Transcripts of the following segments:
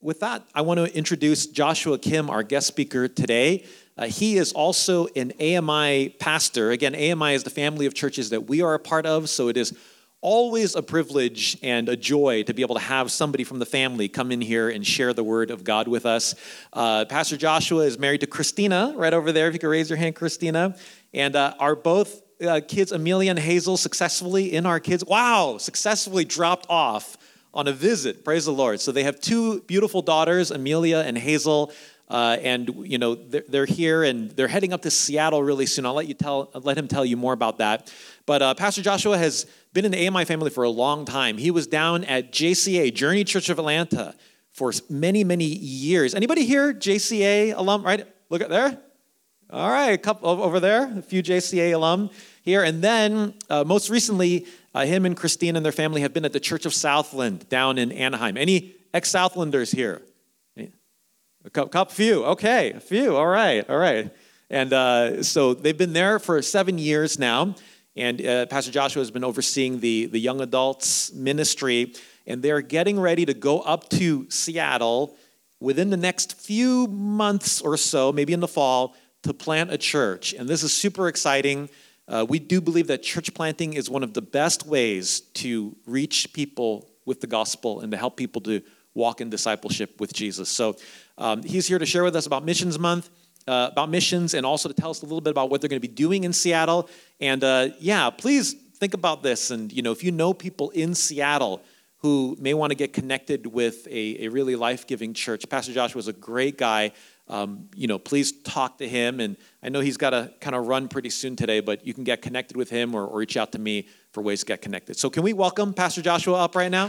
with that, I want to introduce Joshua Kim, our guest speaker today. Uh, he is also an AMI pastor. Again, AMI is the family of churches that we are a part of, so it is always a privilege and a joy to be able to have somebody from the family come in here and share the word of God with us. Uh, Pastor Joshua is married to Christina, right over there. If you could raise your hand, Christina. And uh, are both uh, kids, Amelia and Hazel, successfully in our kids. Wow, successfully dropped off on a visit. Praise the Lord. So they have two beautiful daughters, Amelia and Hazel. Uh, and you know they're, they're, here and they're heading up to Seattle really soon. I'll let you tell, let him tell you more about that. But uh, Pastor Joshua has been in the AMI family for a long time. He was down at JCA Journey Church of Atlanta for many many years. Anybody here JCA alum? Right? Look at there. All right, a couple over there, a few JCA alum here, and then uh, most recently, uh, him and Christine and their family have been at the Church of Southland down in Anaheim. Any ex-Southlanders here? A couple, few. Okay, a few. All right, all right. And uh, so they've been there for seven years now. And uh, Pastor Joshua has been overseeing the, the young adults ministry. And they're getting ready to go up to Seattle within the next few months or so, maybe in the fall, to plant a church. And this is super exciting. Uh, we do believe that church planting is one of the best ways to reach people with the gospel and to help people to walk in discipleship with Jesus. So um, he's here to share with us about Missions Month, uh, about missions, and also to tell us a little bit about what they're going to be doing in Seattle. And uh, yeah, please think about this. And you know, if you know people in Seattle who may want to get connected with a, a really life-giving church, Pastor Joshua is a great guy. Um, you know, please talk to him. And I know he's got to kind of run pretty soon today, but you can get connected with him or, or reach out to me for ways to get connected. So, can we welcome Pastor Joshua up right now?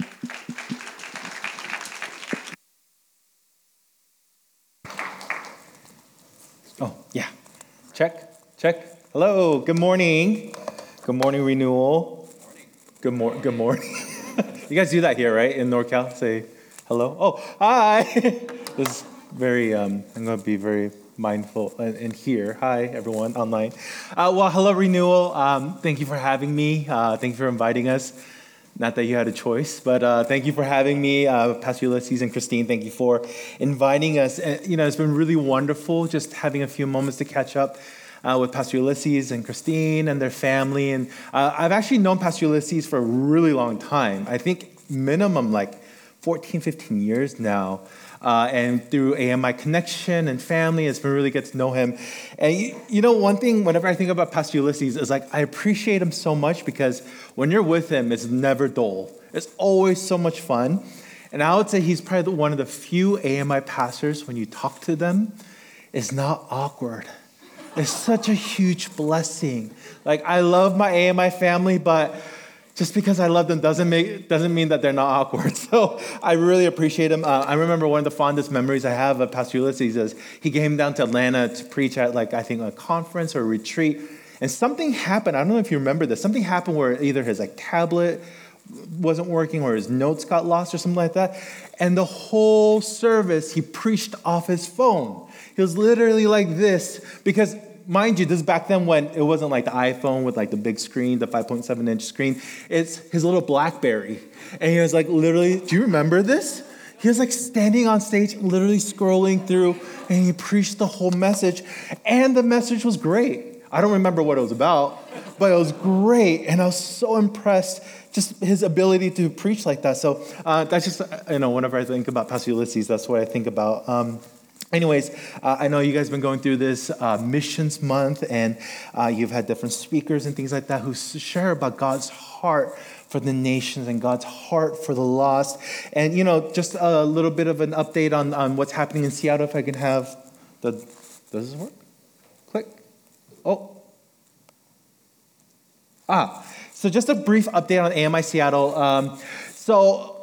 Oh, yeah. Check, check. Hello, good morning. Good morning, Renewal. Good, mor- good morning. you guys do that here, right? In NorCal? Say hello. Oh, hi. this is very, um, I'm going to be very mindful and, and here. Hi, everyone online. Uh, well, hello, Renewal. Um, thank you for having me. Uh, thank you for inviting us. Not that you had a choice, but uh, thank you for having me, uh, Pastor Ulysses and Christine. Thank you for inviting us. And, you know, it's been really wonderful just having a few moments to catch up uh, with Pastor Ulysses and Christine and their family. And uh, I've actually known Pastor Ulysses for a really long time. I think minimum like 14, 15 years now. Uh, and through AMI connection and family, it's been really good to know him. And you, you, know, one thing, whenever I think about Pastor Ulysses, is like I appreciate him so much because when you're with him, it's never dull. It's always so much fun. And I would say he's probably one of the few AMI pastors, when you talk to them, it's not awkward. It's such a huge blessing. Like, I love my AMI family, but just because I love them doesn't, make, doesn't mean that they're not awkward. So I really appreciate them. Uh, I remember one of the fondest memories I have of Pastor Ulysses is he came down to Atlanta to preach at, like, I think a conference or a retreat. And something happened. I don't know if you remember this. Something happened where either his like tablet wasn't working or his notes got lost or something like that. And the whole service, he preached off his phone. He was literally like this because mind you, this is back then when it wasn't like the iPhone with like the big screen, the 5.7 inch screen. It's his little Blackberry. And he was like, literally, do you remember this? He was like standing on stage, literally scrolling through, and he preached the whole message. And the message was great. I don't remember what it was about, but it was great. And I was so impressed just his ability to preach like that. So uh, that's just, you know, whenever I think about Pastor Ulysses, that's what I think about. Um, Anyways, uh, I know you guys have been going through this uh, missions month, and uh, you've had different speakers and things like that who share about God's heart for the nations and God's heart for the lost. And, you know, just a little bit of an update on, on what's happening in Seattle, if I can have the. Does this work? Click. Oh. Ah, so just a brief update on AMI Seattle. Um, so,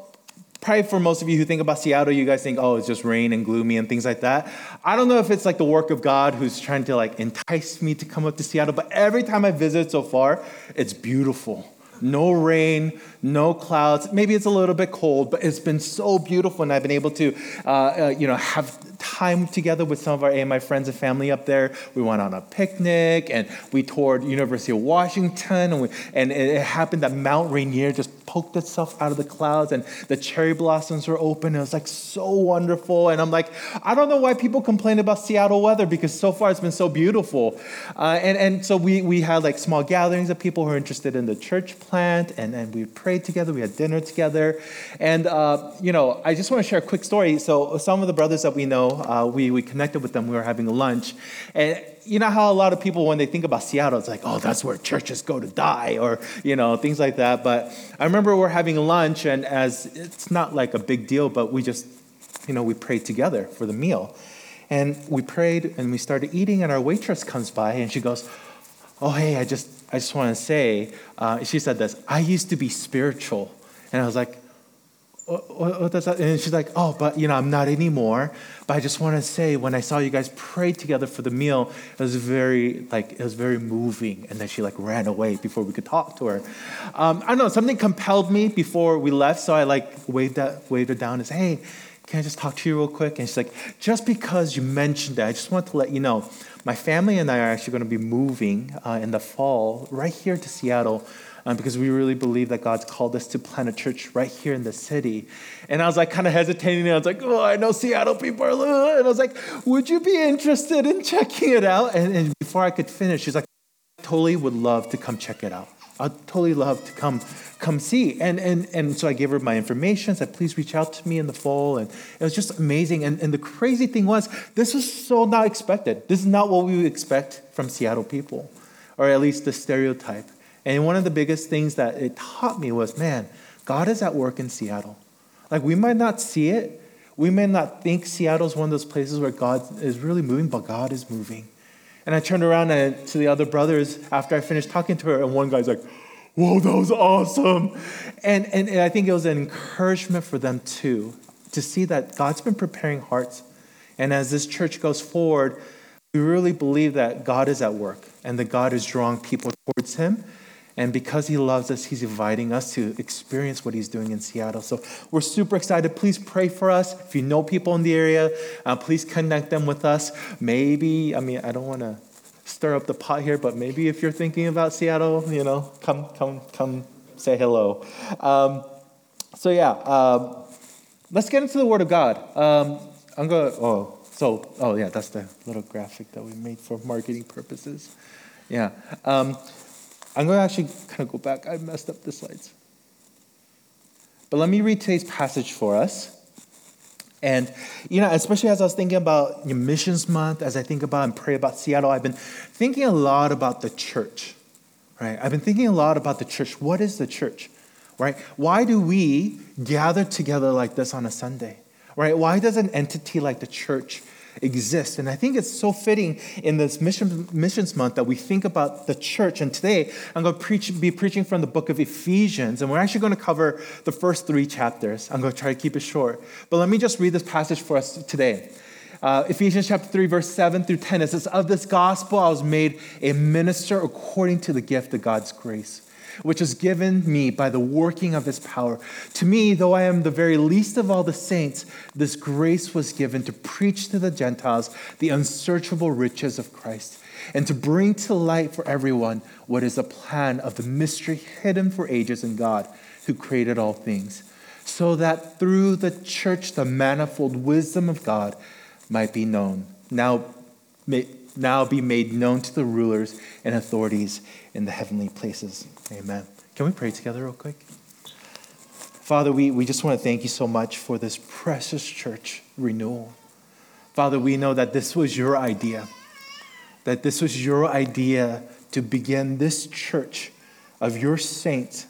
probably for most of you who think about Seattle, you guys think, oh, it's just rain and gloomy and things like that. I don't know if it's like the work of God who's trying to like entice me to come up to Seattle, but every time I visit so far, it's beautiful. No rain, no clouds. Maybe it's a little bit cold, but it's been so beautiful, and I've been able to, uh, uh, you know, have time together with some of our AMI friends and family up there. We went on a picnic, and we toured University of Washington, and, we, and it happened that Mount Rainier just poked itself out of the clouds, and the cherry blossoms were open. It was like so wonderful, and I'm like, I don't know why people complain about Seattle weather because so far it's been so beautiful. Uh, and and so we we had like small gatherings of people who are interested in the church plant, and and we prayed together. We had dinner together. And, uh, you know, I just want to share a quick story. So, some of the brothers that we know, uh, we, we connected with them. We were having lunch. And you know how a lot of people, when they think about Seattle, it's like, oh, that's where churches go to die, or, you know, things like that. But I remember we're having lunch, and as it's not like a big deal, but we just, you know, we prayed together for the meal. And we prayed and we started eating, and our waitress comes by and she goes, Oh, hey, I just I just want to say, uh, she said this, I used to be spiritual. And I was like, what, what does that? And she's like, oh, but you know, I'm not anymore. But I just want to say, when I saw you guys pray together for the meal, it was very like it was very moving. And then she like ran away before we could talk to her. Um, I don't know, something compelled me before we left, so I like waved that waved her down and said, hey, can I just talk to you real quick? And she's like, just because you mentioned that, I just want to let you know, my family and I are actually going to be moving uh, in the fall right here to Seattle um, because we really believe that God's called us to plant a church right here in the city. And I was like kind of hesitating. I was like, oh, I know Seattle people are, and I was like, would you be interested in checking it out? And, and before I could finish, she's like, totally would love to come check it out. I'd totally love to come come see. And, and, and so I gave her my information, said, please reach out to me in the fall. And it was just amazing. And, and the crazy thing was, this was so not expected. This is not what we would expect from Seattle people, or at least the stereotype. And one of the biggest things that it taught me was man, God is at work in Seattle. Like we might not see it, we may not think Seattle is one of those places where God is really moving, but God is moving. And I turned around and to the other brothers after I finished talking to her, and one guy's like, Whoa, that was awesome. And, and, and I think it was an encouragement for them too, to see that God's been preparing hearts. And as this church goes forward, we really believe that God is at work and that God is drawing people towards Him. And because he loves us, he's inviting us to experience what he's doing in Seattle. So we're super excited. Please pray for us. If you know people in the area, uh, please connect them with us. Maybe, I mean, I don't want to stir up the pot here, but maybe if you're thinking about Seattle, you know, come, come, come say hello. Um, so yeah, um, let's get into the Word of God. Um, I'm going to, oh, so, oh yeah, that's the little graphic that we made for marketing purposes. Yeah. Um, I'm going to actually kind of go back. I messed up the slides. But let me read today's passage for us. And, you know, especially as I was thinking about Missions Month, as I think about and pray about Seattle, I've been thinking a lot about the church, right? I've been thinking a lot about the church. What is the church, right? Why do we gather together like this on a Sunday, right? Why does an entity like the church exist. And I think it's so fitting in this mission, missions month that we think about the church. And today I'm going to preach, be preaching from the book of Ephesians, and we're actually going to cover the first three chapters. I'm going to try to keep it short. But let me just read this passage for us today. Uh, Ephesians chapter 3, verse 7 through 10, it says, Of this gospel I was made a minister according to the gift of God's grace which is given me by the working of his power. To me, though I am the very least of all the saints, this grace was given to preach to the Gentiles the unsearchable riches of Christ and to bring to light for everyone what is the plan of the mystery hidden for ages in God who created all things, so that through the church the manifold wisdom of God might be known. Now, may, now be made known to the rulers and authorities in the heavenly places. Amen. Can we pray together, real quick? Father, we, we just want to thank you so much for this precious church renewal. Father, we know that this was your idea, that this was your idea to begin this church of your saints.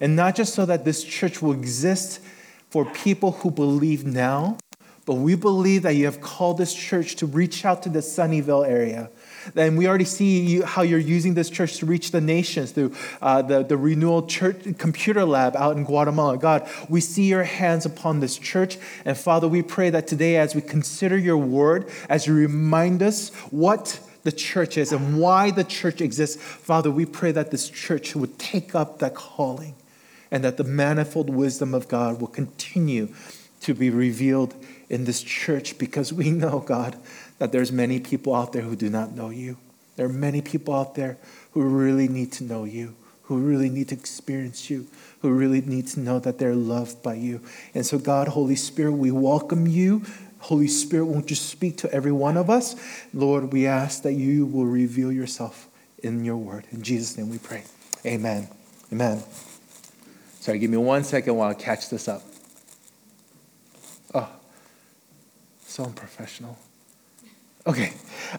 And not just so that this church will exist for people who believe now, but we believe that you have called this church to reach out to the Sunnyvale area. And we already see you, how you're using this church to reach the nations through uh, the, the Renewal Church Computer Lab out in Guatemala. God, we see your hands upon this church. And Father, we pray that today, as we consider your word, as you remind us what the church is and why the church exists, Father, we pray that this church would take up that calling and that the manifold wisdom of God will continue to be revealed in this church because we know, God, that there's many people out there who do not know you. There are many people out there who really need to know you, who really need to experience you, who really need to know that they're loved by you. And so, God, Holy Spirit, we welcome you. Holy Spirit, won't you speak to every one of us? Lord, we ask that you will reveal yourself in your word. In Jesus' name we pray. Amen. Amen. Sorry, give me one second while I catch this up. Oh, so unprofessional. Okay,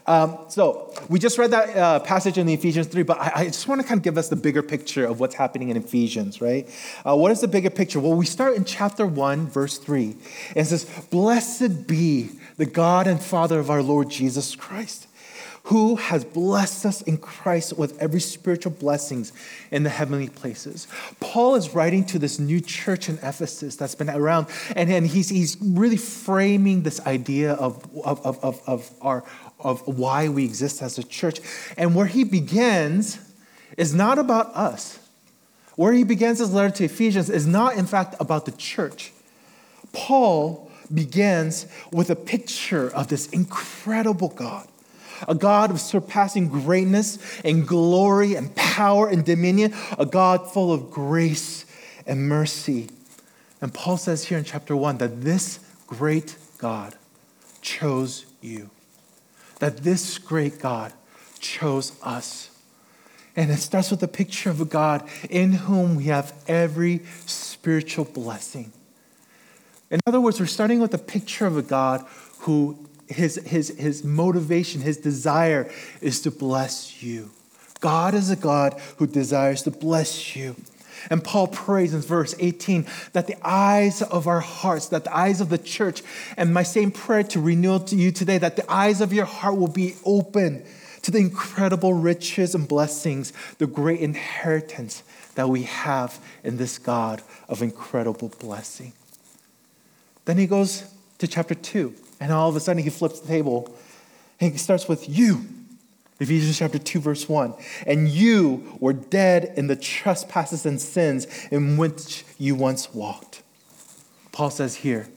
um, so we just read that uh, passage in the Ephesians 3, but I, I, just want to kind of give us the bigger picture of what's happening in Ephesians, right? Uh, what is the bigger picture? Well, we start in chapter 1, verse 3. And it says, Blessed be the God and Father of our Lord Jesus Christ who has blessed us in Christ with every spiritual blessings in the heavenly places. Paul is writing to this new church in Ephesus that's been around, and, and he's, he's really framing this idea of, of, of, of, our, of why we exist as a church. And where he begins is not about us. Where he begins his letter to Ephesians is not, in fact, about the church. Paul begins with a picture of this incredible God a God of surpassing greatness and glory and power and dominion, a God full of grace and mercy. And Paul says here in chapter 1 that this great God chose you, that this great God chose us. And it starts with a picture of a God in whom we have every spiritual blessing. In other words, we're starting with a picture of a God who his, his, his motivation, his desire is to bless you. God is a God who desires to bless you. And Paul prays in verse 18 that the eyes of our hearts, that the eyes of the church, and my same prayer to renew to you today, that the eyes of your heart will be open to the incredible riches and blessings, the great inheritance that we have in this God of incredible blessing. Then he goes to chapter 2. And all of a sudden, he flips the table and he starts with you. Ephesians chapter 2, verse 1. And you were dead in the trespasses and sins in which you once walked. Paul says here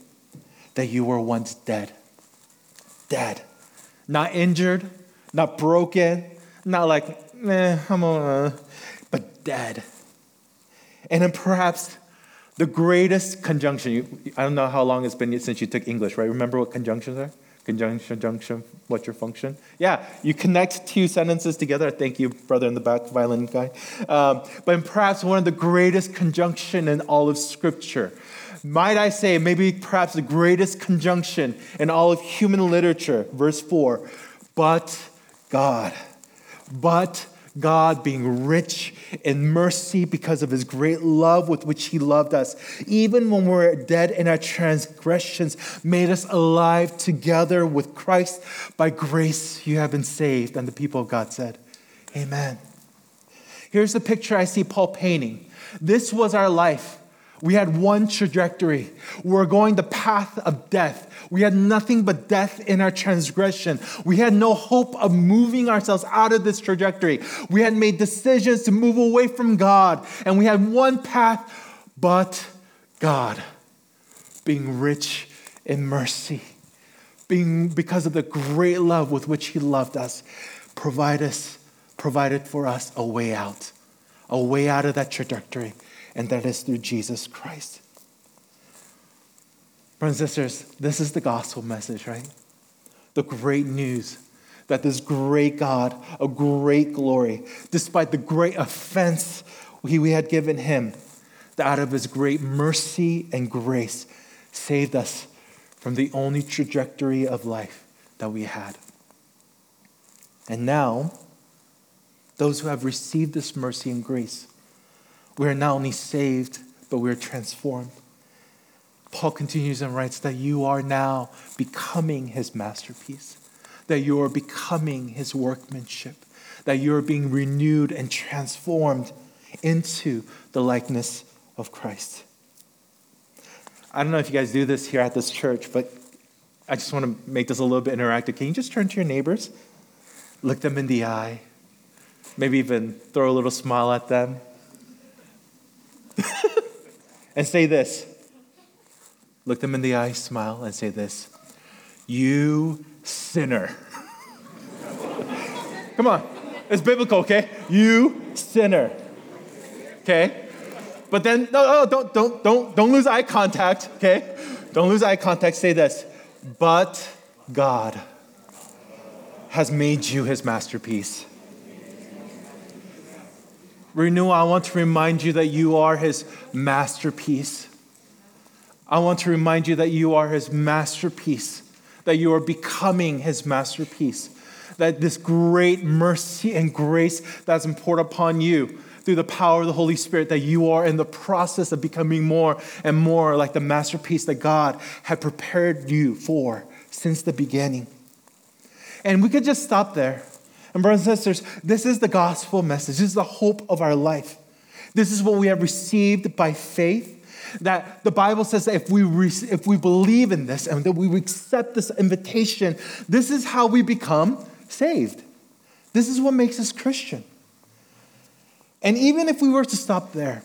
that you were once dead. Dead. Not injured, not broken, not like, eh, I'm on, but dead. And then perhaps the greatest conjunction, I don't know how long it's been since you took English, right? Remember what conjunctions are? Conjunction, junction, what's your function? Yeah, you connect two sentences together. Thank you, brother in the back, violin guy. Um, but perhaps one of the greatest conjunction in all of Scripture. Might I say, maybe perhaps the greatest conjunction in all of human literature. Verse 4 But God. But God being rich in mercy because of his great love with which he loved us, even when we we're dead in our transgressions, made us alive together with Christ. By grace you have been saved. And the people of God said, Amen. Here's the picture I see Paul painting. This was our life. We had one trajectory. We we're going the path of death. We had nothing but death in our transgression. We had no hope of moving ourselves out of this trajectory. We had made decisions to move away from God, and we had one path but God, being rich in mercy, being because of the great love with which He loved us, provide us, provided for us a way out, a way out of that trajectory and that is through Jesus Christ. Brothers and sisters, this is the gospel message, right? The great news that this great God, a great glory, despite the great offense we had given him, that out of his great mercy and grace saved us from the only trajectory of life that we had. And now, those who have received this mercy and grace we are not only saved, but we are transformed. Paul continues and writes that you are now becoming his masterpiece, that you are becoming his workmanship, that you are being renewed and transformed into the likeness of Christ. I don't know if you guys do this here at this church, but I just want to make this a little bit interactive. Can you just turn to your neighbors? look them in the eye, maybe even throw a little smile at them, and say this. Look them in the eye, smile, and say this You sinner. Come on, it's biblical, okay? You sinner. Okay? But then, no, no, don't, don't, don't, don't lose eye contact, okay? Don't lose eye contact. Say this, but God has made you his masterpiece. Renewal, I want to remind you that you are his masterpiece. I want to remind you that you are his masterpiece, that you are becoming his masterpiece, that this great mercy and grace that's poured upon you through the power of the Holy Spirit, that you are in the process of becoming more and more like the masterpiece that God had prepared you for since the beginning. And we could just stop there. And, brothers and sisters, this is the gospel message. This is the hope of our life. This is what we have received by faith. That the Bible says that if we, re- if we believe in this and that we accept this invitation, this is how we become saved. This is what makes us Christian. And even if we were to stop there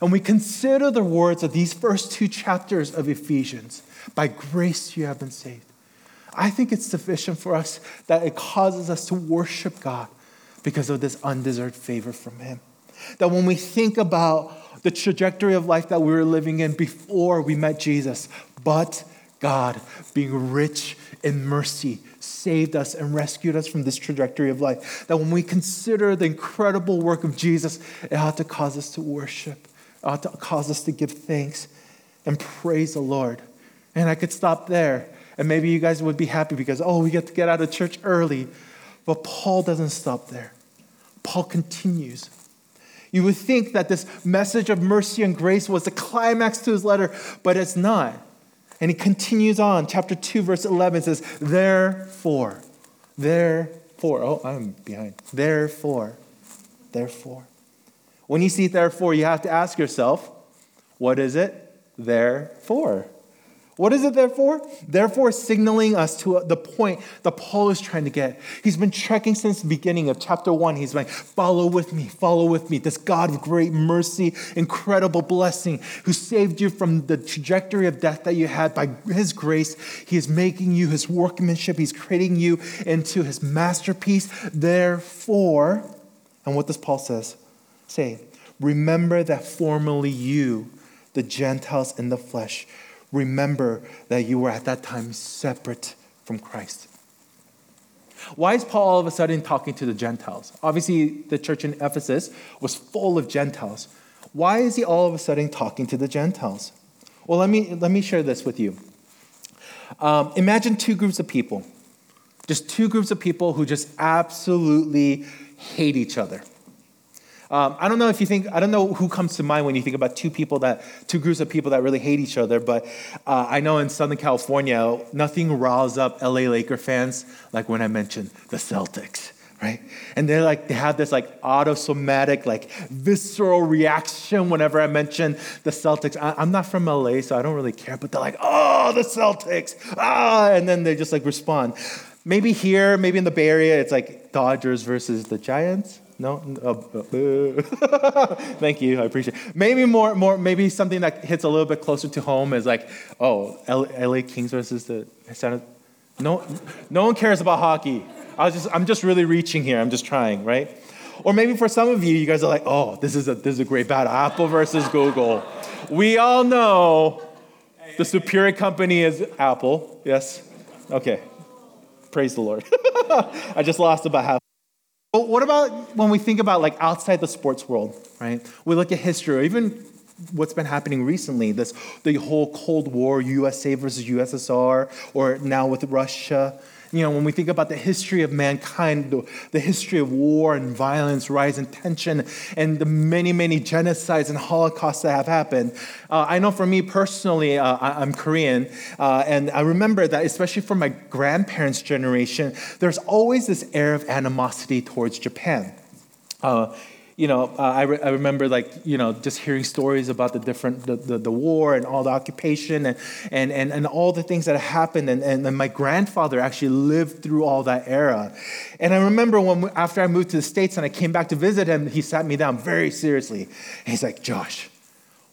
and we consider the words of these first two chapters of Ephesians, by grace you have been saved. I think it's sufficient for us that it causes us to worship God because of this undeserved favor from Him. That when we think about the trajectory of life that we were living in before we met Jesus, but God, being rich in mercy, saved us and rescued us from this trajectory of life. That when we consider the incredible work of Jesus, it ought to cause us to worship, it ought to cause us to give thanks and praise the Lord. And I could stop there and maybe you guys would be happy because, oh, we get to get out of church early. But Paul doesn't stop there. Paul continues. You would think that this message of mercy and grace was the climax to his letter, but it's not. And he continues on. Chapter 2, verse 11 says, Therefore, therefore, oh, I'm behind. Therefore, therefore. When you see therefore, you have to ask yourself, what is it? Therefore. What is it therefore? Therefore, signaling us to the point that Paul is trying to get. He's been trekking since the beginning of chapter one. He's like, follow with me, follow with me. This God of great mercy, incredible blessing, who saved you from the trajectory of death that you had by his grace. He is making you his workmanship. He's creating you into his masterpiece. Therefore, and what does Paul says? Say, remember that formerly you, the Gentiles in the flesh, remember that you were at that time separate from Christ. Why is Paul all of a sudden talking to the Gentiles? Obviously, the church in Ephesus was full of Gentiles. Why is he all of a sudden talking to the Gentiles? Well, let me, let me share this with you. Um, imagine two groups of people, just two groups of people who just absolutely hate each other. Um, I don't know if you think, I don't know who comes to mind when you think about two people that, two groups of people that really hate each other, but uh, I know in Southern California, nothing riles up LA Laker fans like when I mentioned the Celtics right? And they're like, they have this like autosomatic, like visceral reaction whenever I mention the Celtics. I, am not from LA, so I don't really care, but they're like, oh, the Celtics, ah, and then they just like respond. Maybe here, maybe in the Bay Area, it's like Dodgers versus the Giants, no? Uh, thank you. I appreciate it. Maybe more, more, maybe something that hits a little bit closer to home is like, oh, LA Kings versus the. No, no one cares about hockey. I was just, I'm just really reaching here. I'm just trying, right? Or maybe for some of you, you guys are like, oh, this is a, this is a great battle. Apple versus Google. We all know the superior company is Apple. Yes? Okay. Praise the Lord. I just lost about half. But what about when we think about like outside the sports world, right? We look at history or even what's been happening recently, this the whole Cold War, USA versus USSR, or now with Russia. You know, when we think about the history of mankind, the, the history of war and violence, rise and tension, and the many, many genocides and holocausts that have happened, uh, I know for me personally, uh, I, am Korean, uh, and I remember that, especially for my grandparents' generation, there's always this air of animosity towards Japan. Uh, you know, uh, I, re- I remember like, you know, just hearing stories about the different, the, the, the war and all the occupation and, and, and, and all the things that happened. And, and, and my grandfather actually lived through all that era. And I remember when, after I moved to the States and I came back to visit him, he sat me down very seriously. And he's like, Josh,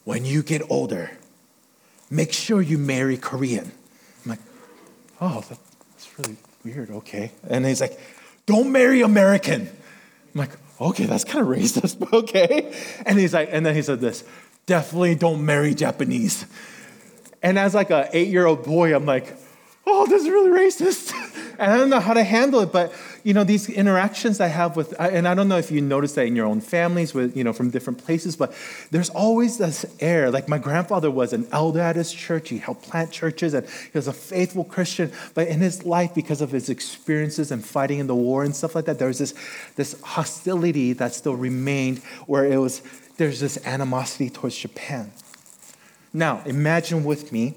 when you get older, make sure you marry Korean. I'm like, oh, that's really weird. Okay. And he's like, don't marry American. I'm like, okay, that's kind of racist, but okay. And he's like, and then he said this, definitely don't marry Japanese. And as like a eight-year-old boy, I'm like, oh, this is really racist. and I don't know how to handle it, but you know, these interactions I have with, and I don't know if you notice that in your own families with, you know, from different places, but there's always this air. Like my grandfather was an elder at his church. He helped plant churches and he was a faithful Christian. But in his life, because of his experiences and fighting in the war and stuff like that, there was this, this hostility that still remained where it was, there's this animosity towards Japan. Now, imagine with me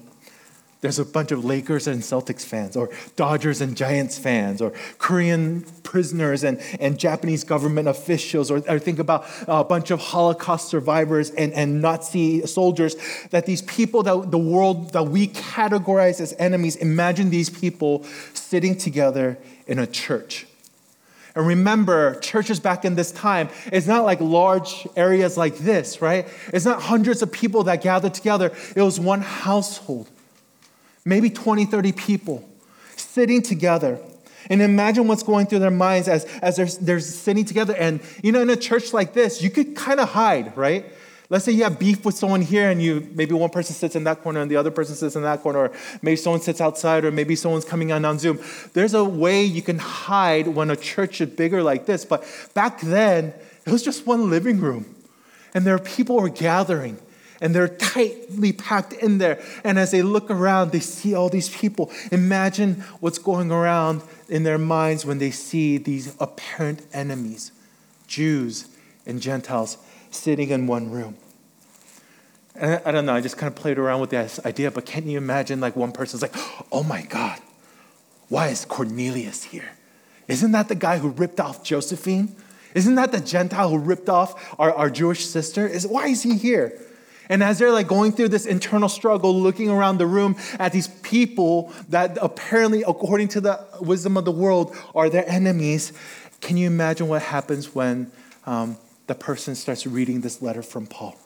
there's a bunch of Lakers and Celtics fans, or Dodgers and Giants fans, or Korean prisoners and, and Japanese government officials, or, or think about a bunch of Holocaust survivors and, and Nazi soldiers, that these people that the world that we categorize as enemies, imagine these people sitting together in a church. And remember, churches back in this time, it's not like large areas like this, right? It's not hundreds of people that gathered together. It was one household maybe 20, 30 people sitting together. And imagine what's going through their minds as, as they're, they're sitting together. And, you know, in a church like this, you could kind of hide, right? Let's say you have beef with someone here and you maybe one person sits in that corner and the other person sits in that corner, or maybe someone sits outside, or maybe someone's coming on on Zoom. There's a way you can hide when a church is bigger like this. But back then, it was just one living room. And there are people were gathering and they're tightly packed in there. And as they look around, they see all these people. Imagine what's going around in their minds when they see these apparent enemies, Jews and Gentiles, sitting in one room. And I, don't know, I just kind of played around with this idea, but can't you imagine like one person's like, oh my God, why is Cornelius here? Isn't that the guy who ripped off Josephine? Isn't that the Gentile who ripped off our, our Jewish sister? Is, why is he here? And as they're like going through this internal struggle, looking around the room at these people that apparently, according to the wisdom of the world, are their enemies, can you imagine what happens when um, the person starts reading this letter from Paul?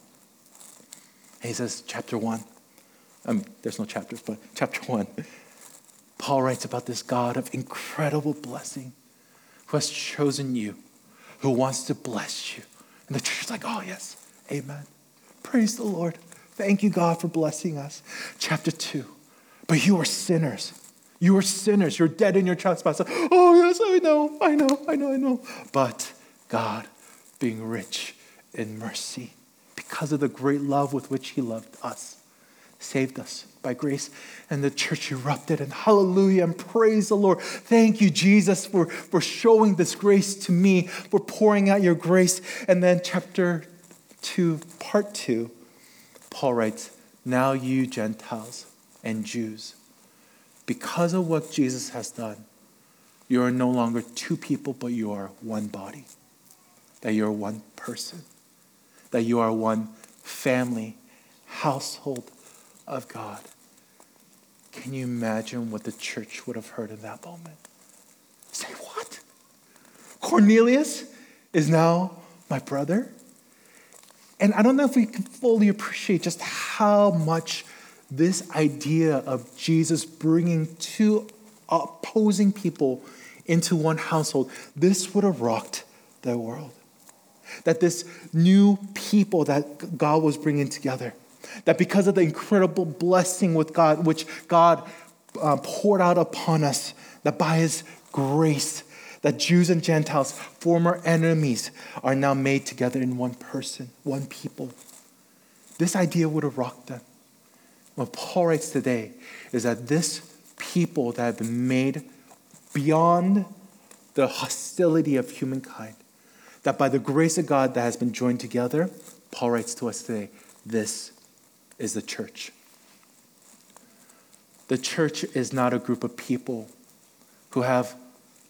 he says, chapter one. Um, there's no chapters, but chapter one. Paul writes about this God of incredible blessing who has chosen you, who wants to bless you. And the church is like, oh, yes, amen. Praise the Lord. Thank you, God, for blessing us. Chapter 2. But you are sinners. You are sinners. You're dead in your trespasses. Oh, yes, I know, I know, I know, I know. But God, being rich in mercy, because of the great love with which He loved us, saved us by grace. And the church erupted and hallelujah and praise the Lord. Thank you, Jesus, for, for showing this grace to me, for pouring out your grace. And then, chapter to part two, Paul writes, Now you Gentiles and Jews, because of what Jesus has done, you are no longer two people, but you are one body. That you are one person. That you are one family, household of God. Can you imagine what the church would have heard in that moment? Say, what? Cornelius is now my brother? And I don't know if we can fully appreciate just how much this idea of Jesus bringing two opposing people into one household, this would have rocked the world. That this new people that God was bringing together, that because of the incredible blessing with God, which God uh, poured out upon us, that by His grace, that Jews and Gentiles, former enemies, are now made together in one person, one people. This idea would have rocked them. What Paul writes today is that this people that have been made beyond the hostility of humankind, that by the grace of God that has been joined together, Paul writes to us today, this is the church. The church is not a group of people who have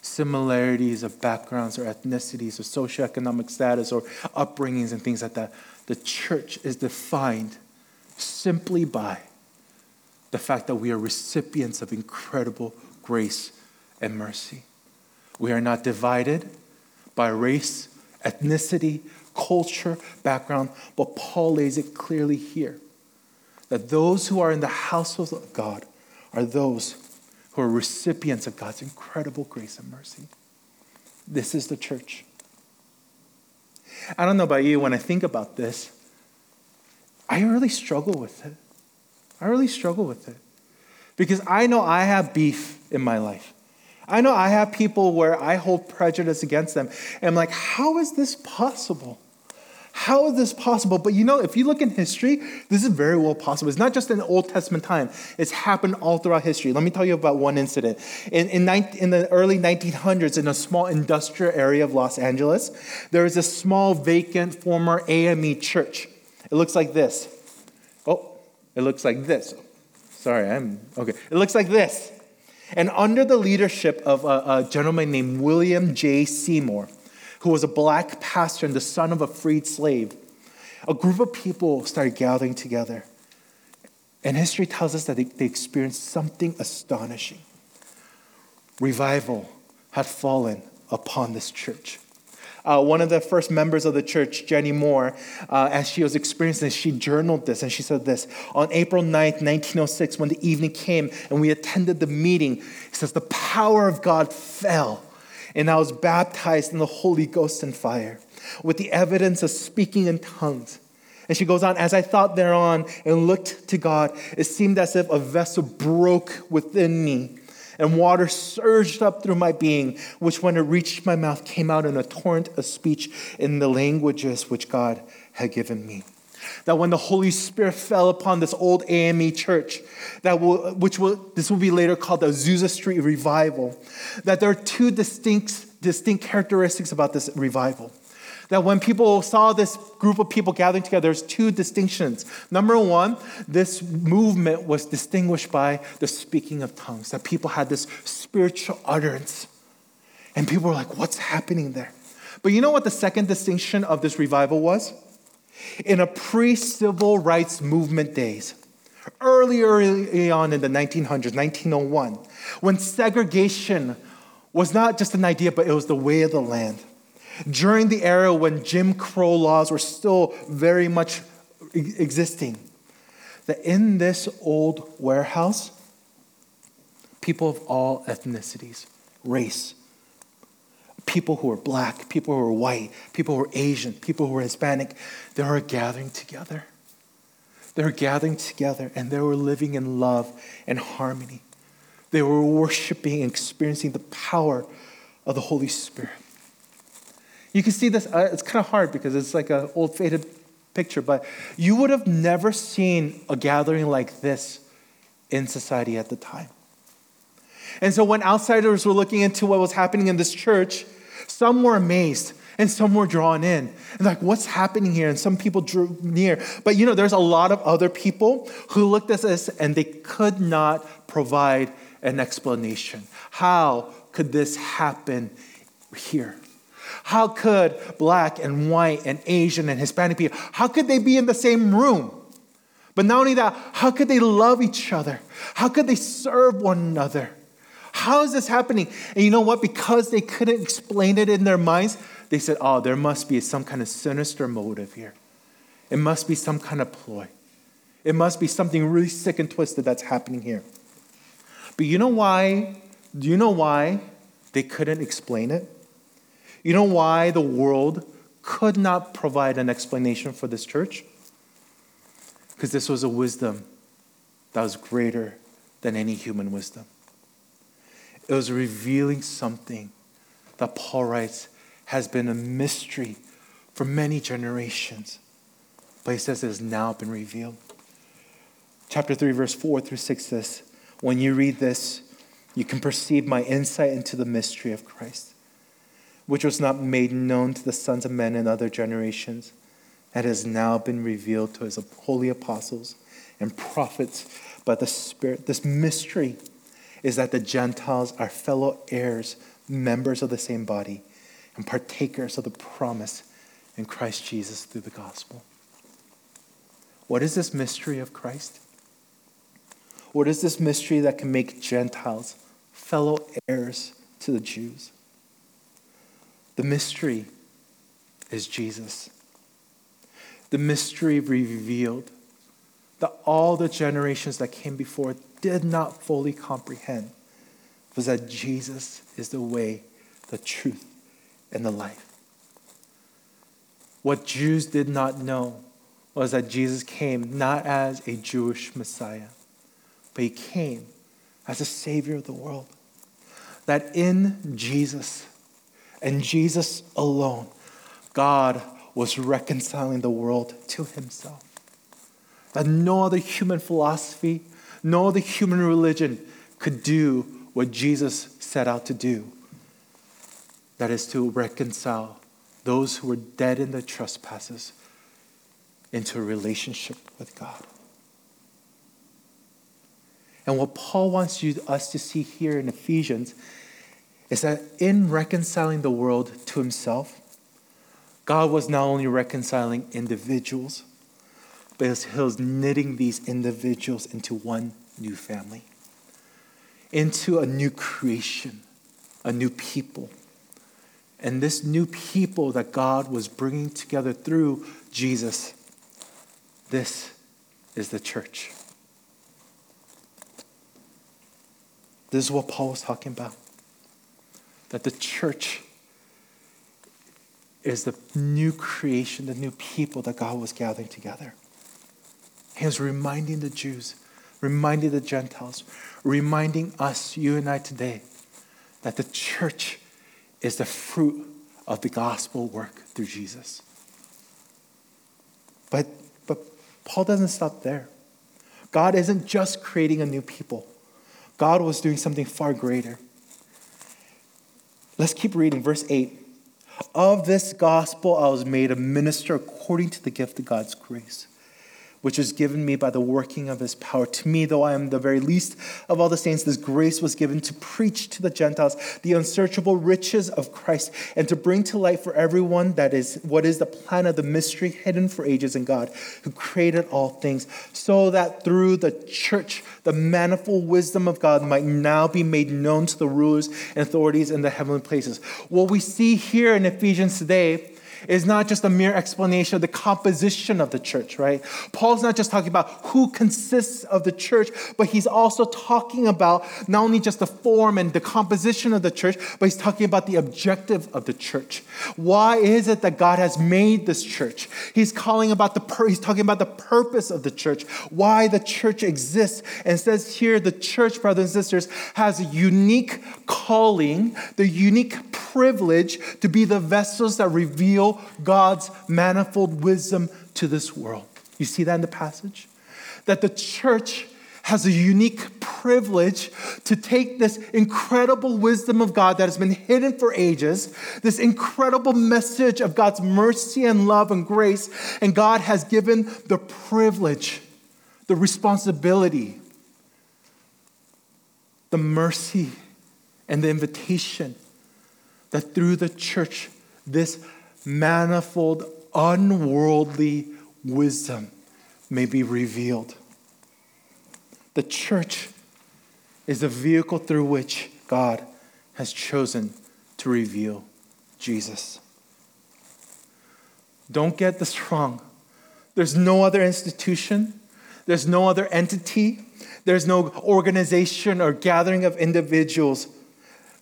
similarities of backgrounds or ethnicities or socioeconomic status or upbringings and things like that. The church is defined simply by the fact that we are recipients of incredible grace and mercy. We are not divided by race, ethnicity, culture, background, but Paul lays it clearly here that those who are in the household of God are those who are recipients of God's incredible grace and mercy. This is the church. I don't know about you, when I think about this, I really struggle with it. I really struggle with it. Because I know I have beef in my life. I know I have people where I hold prejudice against them. And I'm like, how is this possible? How is this possible? But you know, if you look in history, this is very well possible. It's not just in the Old Testament time, it's happened all throughout history. Let me tell you about one incident. In, in, 19, in the early 1900s, in a small industrial area of Los Angeles, there is a small vacant former AME church. It looks like this. Oh, it looks like this. Sorry, I'm okay. It looks like this. And under the leadership of a, a gentleman named William J. Seymour, who was a black pastor and the son of a freed slave, a group of people started gathering together. And history tells us that they, they experienced something astonishing. Revival had fallen upon this church. Uh, one of the first members of the church, Jenny Moore, uh, as she was experiencing this, she journaled this and she said this On April 9th, 1906, when the evening came and we attended the meeting, he says, The power of God fell and I was baptized in the Holy Ghost and fire with the evidence of speaking in tongues. And she goes on, as I thought thereon and looked to God, it seemed as if a vessel broke within me, and water surged up through my being, which when it reached my mouth came out in a torrent of speech in the languages which God had given me that when the Holy Spirit fell upon this old AME church, that will, which will, this will be later called the Azusa Street Revival, that there are two distinct, distinct characteristics about this revival. That when people saw this group of people gathering together, there's two distinctions. Number one, this movement was distinguished by the speaking of tongues, that people had this spiritual utterance. And people were like, what's happening there? But you know what the second distinction of this revival was? In a pre civil rights movement days, early, early on in the 1900s, 1901, when segregation was not just an idea, but it was the way of the land. During the era when Jim Crow laws were still very much existing, that in this old warehouse, people of all ethnicities, race, people who are black, people who are white, people who are Asian, people who are Hispanic, they were gathering together. They were gathering together and they were living in love and harmony. They were worshiping and experiencing the power of the Holy Spirit. You can see this, uh, it's kind of hard because it's like an old faded picture, but you would have never seen a gathering like this in society at the time. And so when outsiders were looking into what was happening in this church, some were amazed and some were drawn in. And like, what's happening here? And some people drew near. But you know, there's a lot of other people who looked at this and they could not provide an explanation. How could this happen here? How could black and white and Asian and Hispanic people, how could they be in the same room? But not only that, how could they love each other? How could they serve one another? How is this happening? And you know what? Because they couldn't explain it in their minds, they said, oh, there must be some kind of sinister motive here. It must be some kind of ploy. It must be something really sick and twisted that's happening here. But you know why? Do you know why they couldn't explain it? You know why the world could not provide an explanation for this church? Because this was a wisdom that was greater than any human wisdom. It was revealing something that Paul writes has been a mystery for many generations. But he says it has now been revealed. Chapter 3, verse 4 through 6 says, When you read this, you can perceive my insight into the mystery of Christ, which was not made known to the sons of men in other generations, and has now been revealed to his holy apostles and prophets by the Spirit. This mystery is that the Gentiles are fellow heirs, members of the same body, and partakers of the promise in Christ Jesus through the gospel. What is this mystery of Christ? What is this mystery that can make Gentiles fellow heirs to the Jews? The mystery is Jesus. The mystery revealed that all the generations that came before did not fully comprehend was that Jesus is the way, the truth, and the life. What Jews did not know was that Jesus came not as a Jewish Messiah, but he came as a Savior of the world. That in Jesus and Jesus alone, God was reconciling the world to himself. That no other human philosophy, no other human religion could do what Jesus set out to do. That is to reconcile those who were dead in their trespasses into a relationship with God. And what Paul wants you, us to see here in Ephesians is that in reconciling the world to himself, God was not only reconciling individuals, but he was knitting these individuals into one new family, into a new creation, a new people. And this new people that God was bringing together through Jesus, this is the church. This is what Paul was talking about. That the church is the new creation, the new people that God was gathering together. He was reminding the Jews, reminding the Gentiles, reminding us, you and I today, that the church is the fruit of the gospel work through Jesus. But, but Paul doesn't stop there. God isn't just creating a new people, God was doing something far greater. Let's keep reading, verse 8. Of this gospel I was made a minister according to the gift of God's grace which is given me by the working of his power. To me, though I am the very least of all the saints, this grace was given to preach to the Gentiles the unsearchable riches of Christ and to bring to light for everyone that is what is the plan of the mystery hidden for ages in God, who created all things, so that through the church the manifold wisdom of God might now be made known to the rulers and authorities in the heavenly places. What we see here in Ephesians today is not just a mere explanation of the composition of the church, right? Paul's not just talking about who consists of the church, but he's also talking about not only just the form and the composition of the church, but he's talking about the objective of the church. Why is it that God has made this church? He's calling about the pur- he's talking about the purpose of the church, why the church exists, and says here the church, brothers and sisters, has a unique calling, the unique privilege to be the vessels that reveal God's manifold wisdom to this world. You see that in the passage? That the church has a unique privilege to take this incredible wisdom of God that has been hidden for ages, this incredible message of God's mercy and love and grace, and God has given the privilege, the responsibility, the mercy, and the invitation that through the church, this manifold, unworldly wisdom may be revealed. The church is the vehicle through which God has chosen to reveal Jesus. Don't get this wrong. There's no other institution, there's no other entity, there's no organization or gathering of individuals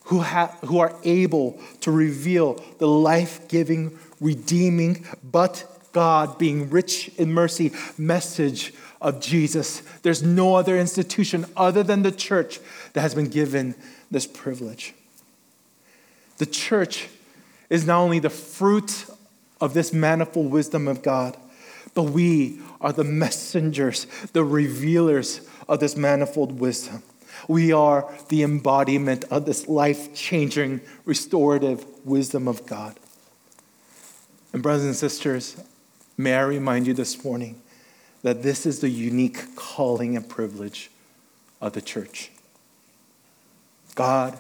who, ha- who are able to reveal the life giving, redeeming, but God being rich in mercy message of Jesus. There's no other institution other than the church that has been given this privilege. The church is not only the fruit of this manifold wisdom of God, but we are the messengers, the revealers of this manifold wisdom. We are the embodiment of this life changing, restorative wisdom of God. And, brothers and sisters, may I remind you this morning that this is the unique calling and privilege of the church. God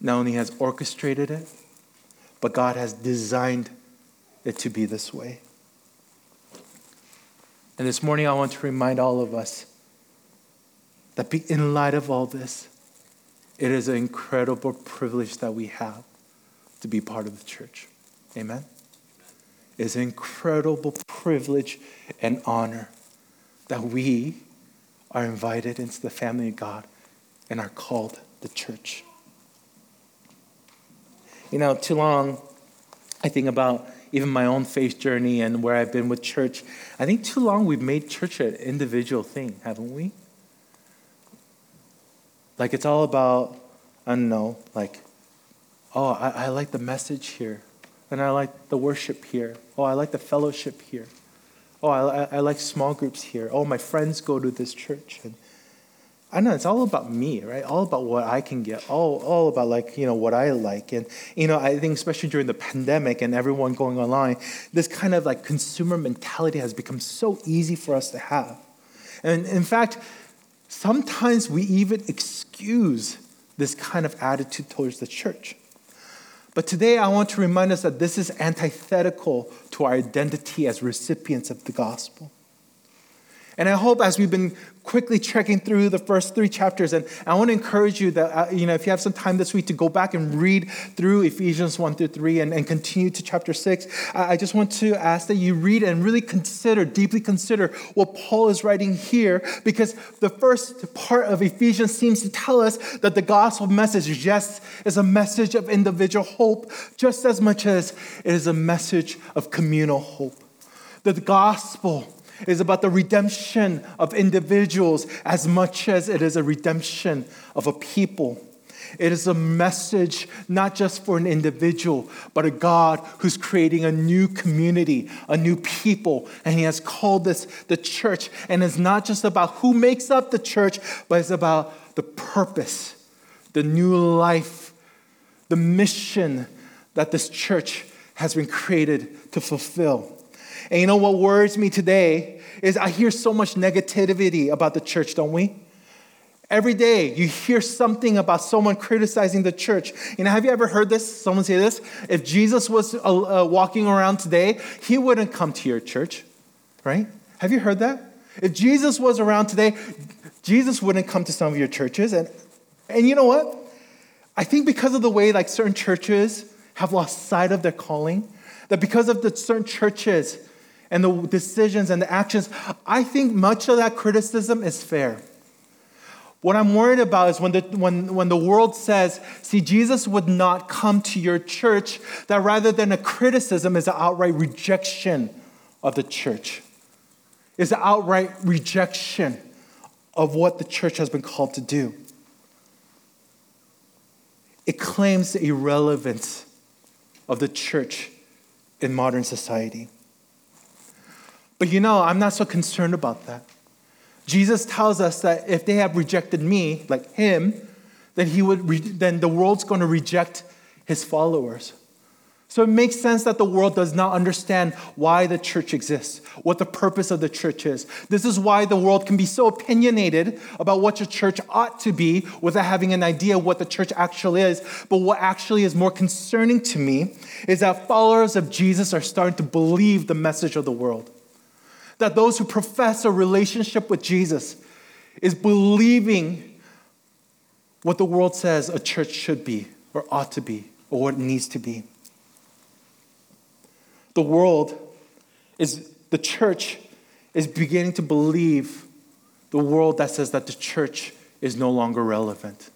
not only has orchestrated it, but God has designed it to be this way. And this morning, I want to remind all of us that be, in light of all this, it is an incredible privilege that we have to be part of the church. Amen? It's an incredible privilege and honor that we are invited into the family of God and are called the church. You know, too long, I think about even my own faith journey and where I've been with church. I think too long we've made church an individual thing, haven't we? Like it's all about, I don't know, like, oh, I, I like the message here, and I like the worship here. Oh, I like the fellowship here. Oh, I, I like small groups here. Oh, my friends go to this church. And I know it's all about me, right? All about what I can get. All, all about like, you know, what I like. And, you know, I think especially during the pandemic and everyone going online, this kind of like consumer mentality has become so easy for us to have. And in fact, sometimes we even excuse this kind of attitude towards the church. But today I want to remind us that this is antithetical to our identity as recipients of the gospel. And I hope as we've been quickly checking through the first three chapters, and I want to encourage you that, uh, you know, if you have some time this week to go back and read through Ephesians 1 through 3 and, and continue to chapter 6, I just want to ask that you read and really consider, deeply consider what Paul is writing here, because the first part of Ephesians seems to tell us that the gospel message, yes, is a message of individual hope, just as much as it is a message of communal hope. That the gospel is about the redemption of individuals as much as it is a redemption of a people. It is a message not just for an individual, but a God who's creating a new community, a new people. And He has called this the church. And it's not just about who makes up the church, but it's about the purpose, the new life, the mission that this church has been created to fulfill. And you know what worries me today is I hear so much negativity about the church, don't we? Every day you hear something about someone criticizing the church. You know, have you ever heard this? Someone say this? If Jesus was uh, uh, walking around today, he wouldn't come to your church, right? Have you heard that? If Jesus was around today, Jesus wouldn't come to some of your churches. And, and you know what? I think because of the way like certain churches have lost sight of their calling, that because of the certain churches and the decisions and the actions, I think much of that criticism is fair. What I'm worried about is when the, when, when the world says, see, Jesus would not come to your church, that rather than a criticism is an outright rejection of the church, is an outright rejection of what the church has been called to do. It claims the irrelevance of the church in modern society. But you know, I'm not so concerned about that. Jesus tells us that if they have rejected me, like him, then he would re- then the world's going to reject his followers. So it makes sense that the world does not understand why the church exists, what the purpose of the church is. This is why the world can be so opinionated about what your church ought to be without having an idea what the church actually is. But what actually is more concerning to me is that followers of Jesus are starting to believe the message of the world that those who profess a relationship with Jesus is believing what the world says a church should be or ought to be or what it needs to be. The world is, the church is beginning to believe the world that says that the church is no longer relevant,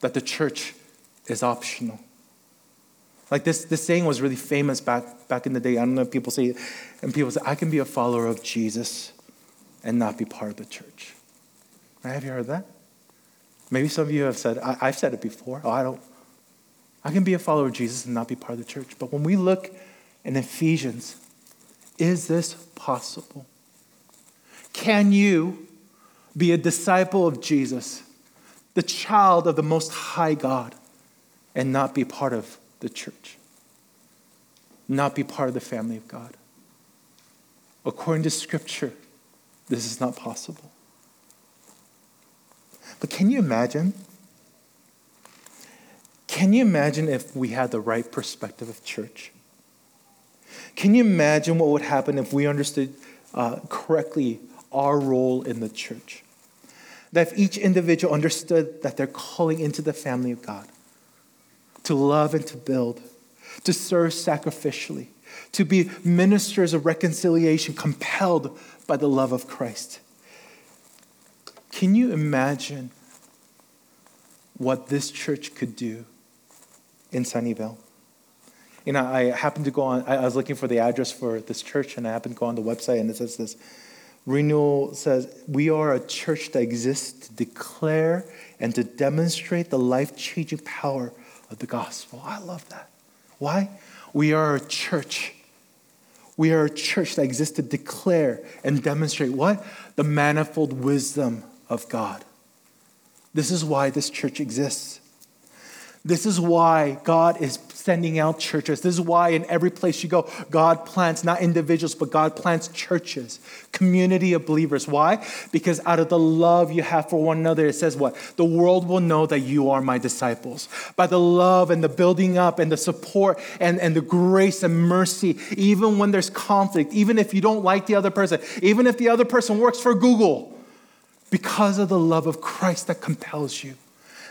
that the church is optional. Like this, this saying was really famous back, back in the day. I don't know if people say it. And people say, I can be a follower of Jesus and not be part of the church. Have you heard that? Maybe some of you have said, I, have said it before. Oh, I don't. I can be a follower of Jesus and not be part of the church. But when we look in Ephesians, is this possible? Can you be a disciple of Jesus, the child of the Most High God, and not be part of the church, not be part of the family of God. According to Scripture, this is not possible. But can you imagine Can you imagine if we had the right perspective of church? Can you imagine what would happen if we understood uh, correctly our role in the church? That if each individual understood that they're calling into the family of God to love and to build, to serve sacrificially, to be ministers of reconciliation compelled by the love of Christ. Can you imagine what this church could do in Sunnyvale? You know, I happened to go on, I was looking for the address for this church, and I happened to go on the website, and it says this Renewal says, We are a church that exists to declare and to demonstrate the life changing power of the gospel. I love that. Why? We are a church. We are a church that exists to declare and demonstrate what? The manifold wisdom of God. This is why this church exists. This is why God is sending out churches. This is why in every place you go, God plants not individuals, but God plants churches, community of believers. Why? Because out of the love you have for one another, it says what? The world will know that you are my disciples. By the love and the building up and the support and, and the grace and mercy, even when there's conflict, even if you don't like the other person, even if the other person works for Google, because of the love of Christ that compels you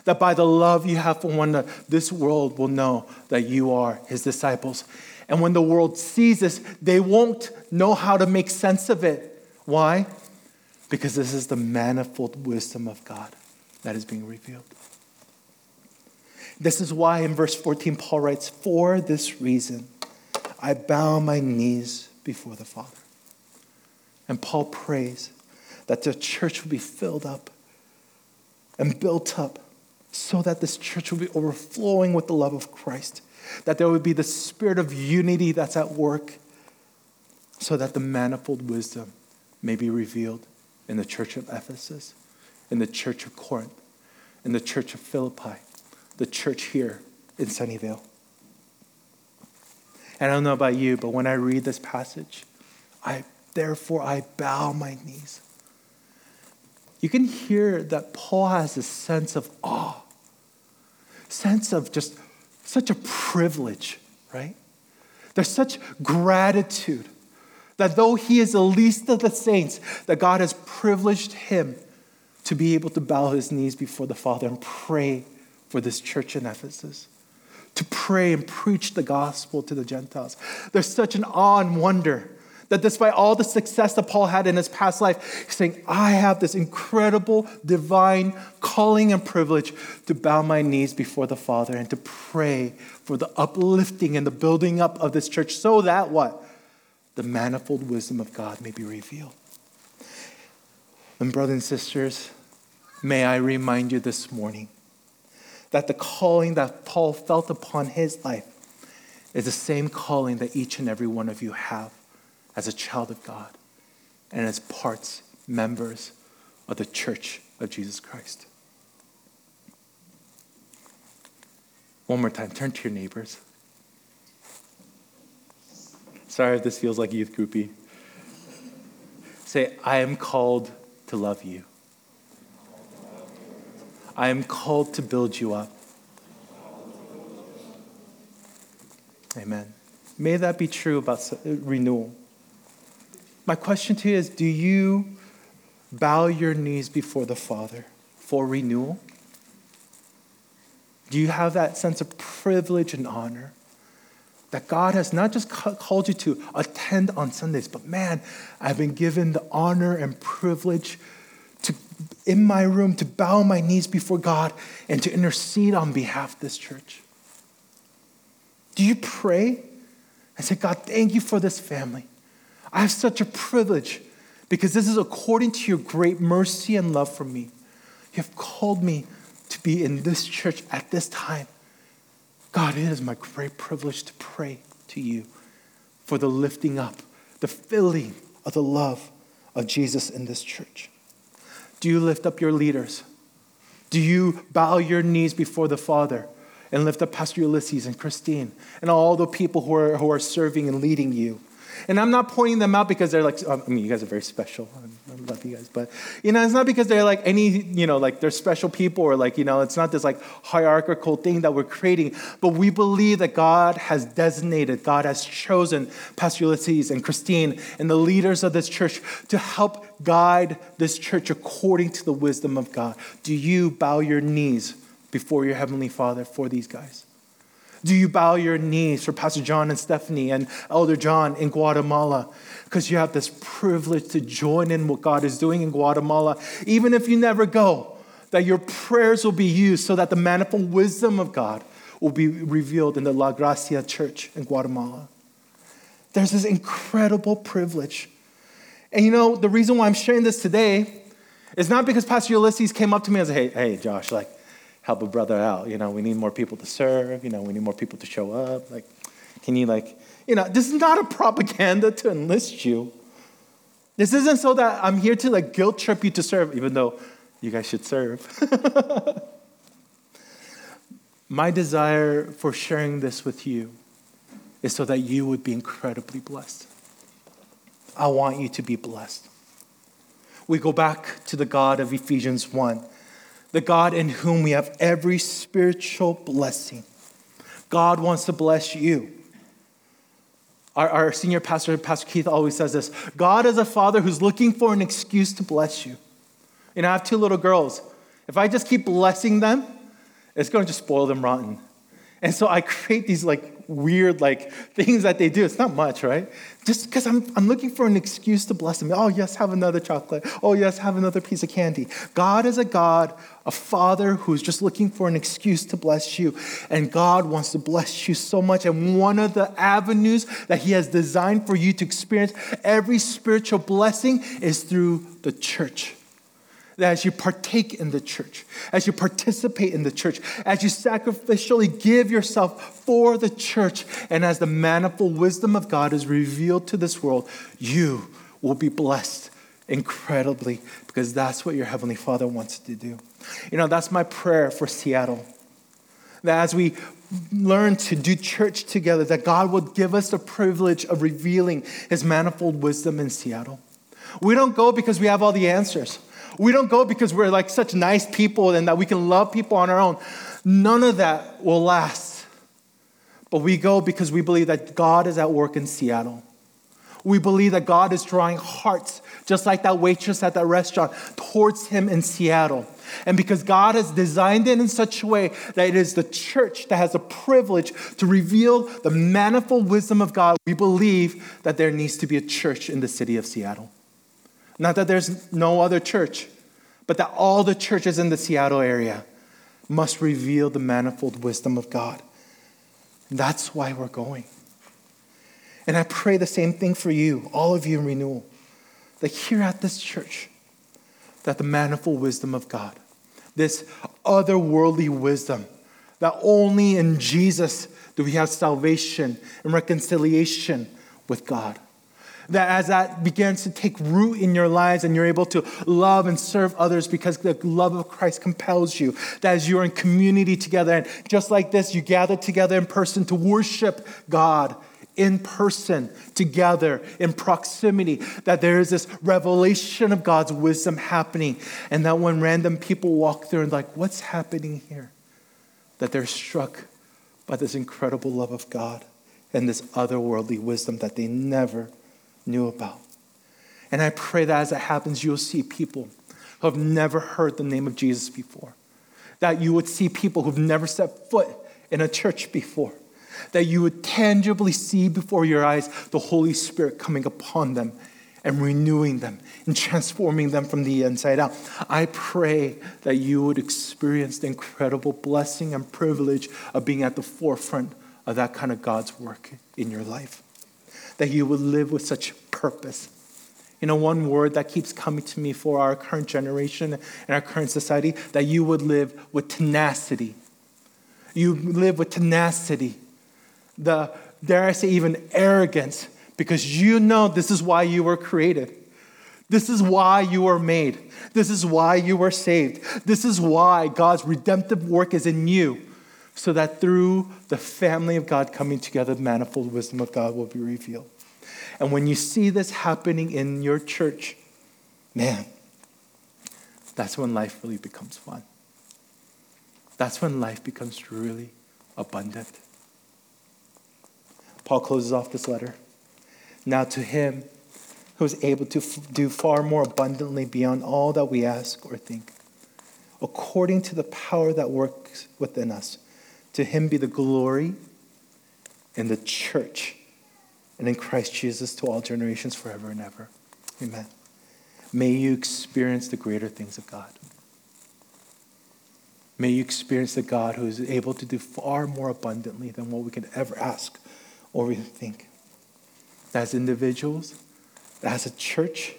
that by the love you have for one another, this world will know that you are his disciples. And when the world sees this, they won't know how to make sense of it. Why? Because this is the manifold wisdom of God that is being revealed. This is why in verse 14, Paul writes, For this reason, I bow my knees before the Father. And Paul prays that the church will be filled up and built up so that this church will be overflowing with the love of Christ, that there would be the spirit of unity that's at work, so that the manifold wisdom may be revealed in the church of Ephesus, in the church of Corinth, in the church of Philippi, the church here in Sunnyvale. And I don't know about you, but when I read this passage, I therefore I bow my knees you can hear that Paul has a sense of awe, sense of just such a privilege, right? There's such gratitude that though he is the least of the saints, that God has privileged him to be able to bow his knees before the Father and pray for this church in Ephesus, to pray and preach the gospel to the Gentiles. There's such an awe and wonder that despite all the success that Paul had in his past life, he's saying, I have this incredible divine calling and privilege to bow my knees before the Father and to pray for the uplifting and the building up of this church so that what? The manifold wisdom of God may be revealed. And, brothers and sisters, may I remind you this morning that the calling that Paul felt upon his life is the same calling that each and every one of you have as a child of God and as parts, members of the church of Jesus Christ. One more time, turn to your neighbors. Sorry if this feels like youth groupie. Say, I am called to love you. I am called to build you up. Amen. May that be true about renewal. My question to you is Do you bow your knees before the Father for renewal? Do you have that sense of privilege and honor? That God has not just called you to attend on Sundays, but man, I've been given the honor and privilege to, in my room, to bow my knees before God and to intercede on behalf of this church. Do you pray and say, God, thank you for this family? I have such a privilege because this is according to your great mercy and love for me. You have called me to be in this church at this time. God, it is my great privilege to pray to you for the lifting up, the filling of the love of Jesus in this church. Do you lift up your leaders? Do you bow your knees before the Father and lift up Pastor Ulysses and Christine and all the people who are, who are serving and leading you? And I'm not pointing them out because they're like, I mean, you guys are very special. I love you guys. But, you know, it's not because they're like any, you know, like they're special people or like, you know, it's not this like hierarchical thing that we're creating. But we believe that God has designated, God has chosen Pastor Ulysses and Christine and the leaders of this church to help guide this church according to the wisdom of God. Do you bow your knees before your Heavenly Father for these guys? Do you bow your knees for Pastor John and Stephanie and Elder John in Guatemala? Because you have this privilege to join in what God is doing in Guatemala, even if you never go, that your prayers will be used so that the manifold wisdom of God will be revealed in the La Gracia Church in Guatemala. There's this incredible privilege. And you know, the reason why I'm sharing this today is not because Pastor Ulysses came up to me and said, hey, hey, Josh, like, help a brother out. You know, we need more people to serve. You know, we need more people to show up. Like, can you, like, you know, this is not a propaganda to enlist you. This isn't so that I'm here to, like, guilt trip you to serve, even though you guys should serve. My desire for sharing this with you is so that you would be incredibly blessed. I want you to be blessed. We go back to the God of Ephesians 1 the God in whom we have every spiritual blessing. God wants to bless you. Our, our, senior pastor, Pastor Keith, always says this God is a father who's looking for an excuse to bless you. You know, I have two little girls. If I just keep blessing them, it's going to just spoil them rotten. And so I create these like weird like things that they do. It's not much, right? Just because I'm, I'm looking for an excuse to bless them. Oh, yes, have another chocolate. Oh, yes, have another piece of candy. God is a God, a father who's just looking for an excuse to bless you. And God wants to bless you so much. And one of the avenues that He has designed for you to experience every spiritual blessing is through the church that as you partake in the church, as you participate in the church, as you sacrificially give yourself for the church, and as the manifold wisdom of God is revealed to this world, you will be blessed incredibly because that's what your Heavenly Father wants to do. You know, that's my prayer for Seattle. That as we learn to do church together, that God would give us the privilege of revealing His manifold wisdom in Seattle. We don't go because we have all the answers. We don't go because we're like such nice people and that we can love people on our own. None of that will last. But we go because we believe that God is at work in Seattle. We believe that God is drawing hearts, just like that waitress at that restaurant, towards Him in Seattle. And because God has designed it in such a way that it is the church that has the privilege to reveal the manifold wisdom of God, we believe that there needs to be a church in the city of Seattle. Not that there's no other church, but that all the churches in the Seattle area must reveal the manifold wisdom of God. That's why we're going. And I pray the same thing for you, all of you in renewal, that here at this church, that the manifold wisdom of God, this otherworldly wisdom, that only in Jesus do we have salvation and reconciliation with God that as that begins to take root in your lives and you're able to love and serve others because the love of Christ compels you, that as you're in community together and just like this, you gather together in person to worship God in person, together, in proximity, that there is this revelation of God's wisdom happening, and that when random people walk through and like, what's happening here? That they're struck by this incredible love of God and this otherworldly wisdom that they never knew about. And I pray that as it happens, you'll see people who have never heard the name of Jesus before. That you would see people who've never set foot in a church before. That you would tangibly see before your eyes the Holy Spirit coming upon them and renewing them and transforming them from the inside out. I pray that you would experience the incredible blessing and privilege of being at the forefront of that kind of God's work in your life that you would live with such purpose. You know, one word that keeps coming to me for our current generation and our current society, that you would live with tenacity. You live with tenacity. The, dare I say, even arrogance, because you know this is why you were created. This is why you were made. This is why you were saved. This is why God's redemptive work is in you so that through the family of God coming together, the manifold wisdom of God will be revealed. And when you see this happening in your church, man, that's when life really becomes fun. That's when life becomes really abundant. Paul closes off this letter. Now, to him who is able to f- do far more abundantly beyond all that we ask or think, according to the power that works within us, to him be the glory in the church and in Christ Jesus to all generations forever and ever. Amen. May you experience the greater things of God. May you experience the God who is able to do far more abundantly than what we could ever ask or even think. As individuals, as a church,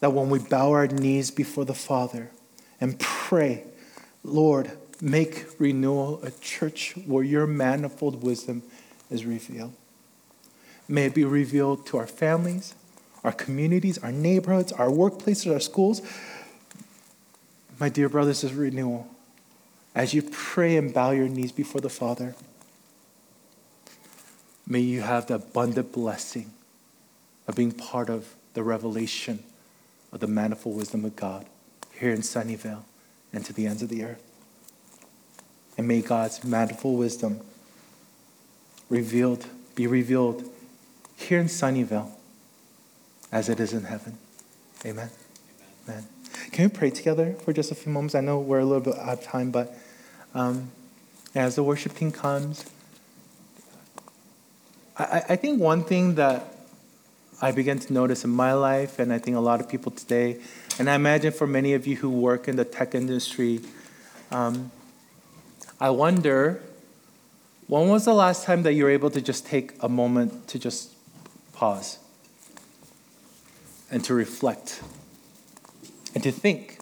that when we bow our knees before the Father and pray, Lord, make renewal a church where your manifold wisdom is revealed. May it be revealed to our families, our communities, our neighborhoods, our workplaces, our schools. My dear brothers of renewal, as you pray and bow your knees before the Father, may you have the abundant blessing of being part of the revelation of the manifold wisdom of God here in Sunnyvale and to the ends of the earth. And may God's manifold wisdom revealed, be revealed here in Sunnyvale as it is in heaven. Amen. Amen. Can we pray together for just a few moments? I know we're a little bit out of time, but um, as the worship team comes, I, I think one thing that I began to notice in my life, and I think a lot of people today, and I imagine for many of you who work in the tech industry, um, I wonder when was the last time that you were able to just take a moment to just pause and to reflect and to think?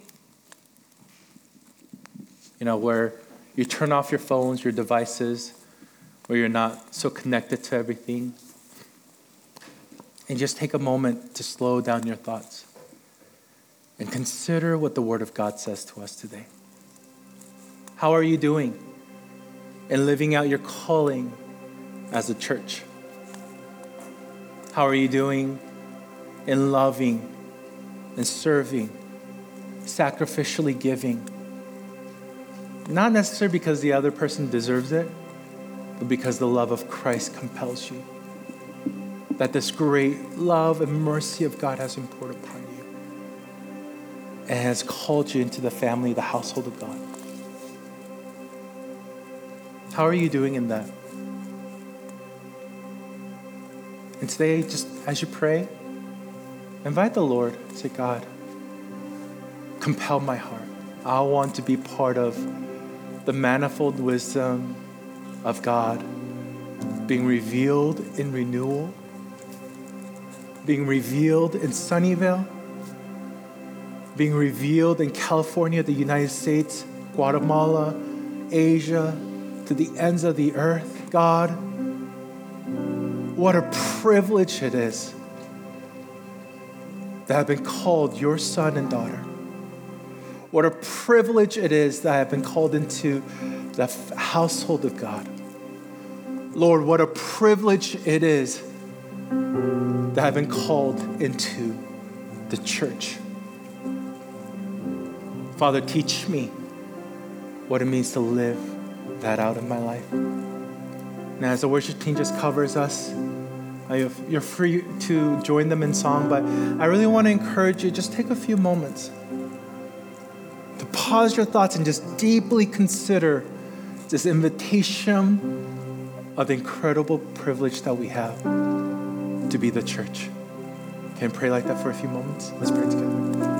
You know, where you turn off your phones, your devices, where you're not so connected to everything. And just take a moment to slow down your thoughts and consider what the Word of God says to us today. How are you doing in living out your calling as a church? How are you doing in loving and serving, sacrificially giving? Not necessarily because the other person deserves it, but because the love of Christ compels you. That this great love and mercy of God has been poured upon you and has called you into the family, the household of God. How are you doing in that? And today, just as you pray, invite the Lord. Say, God, compel my heart. I want to be part of the manifold wisdom of God being revealed in renewal, being revealed in Sunnyvale, being revealed in California, the United States, Guatemala, Asia, to the ends of the earth. God, what a privilege it is that I have been called your son and daughter. What a privilege it is that I have been called into the household of God. Lord, what a privilege it is that I've been called into the church. Father, teach me what it means to live that out in my life. Now, as the worship team just covers us, uh, you're free to join them in song, but I really want to encourage you just take a few moments to pause your thoughts and just deeply consider this invitation of the incredible privilege that we have to be the church. Can pray like that for a few moments? Let's pray together.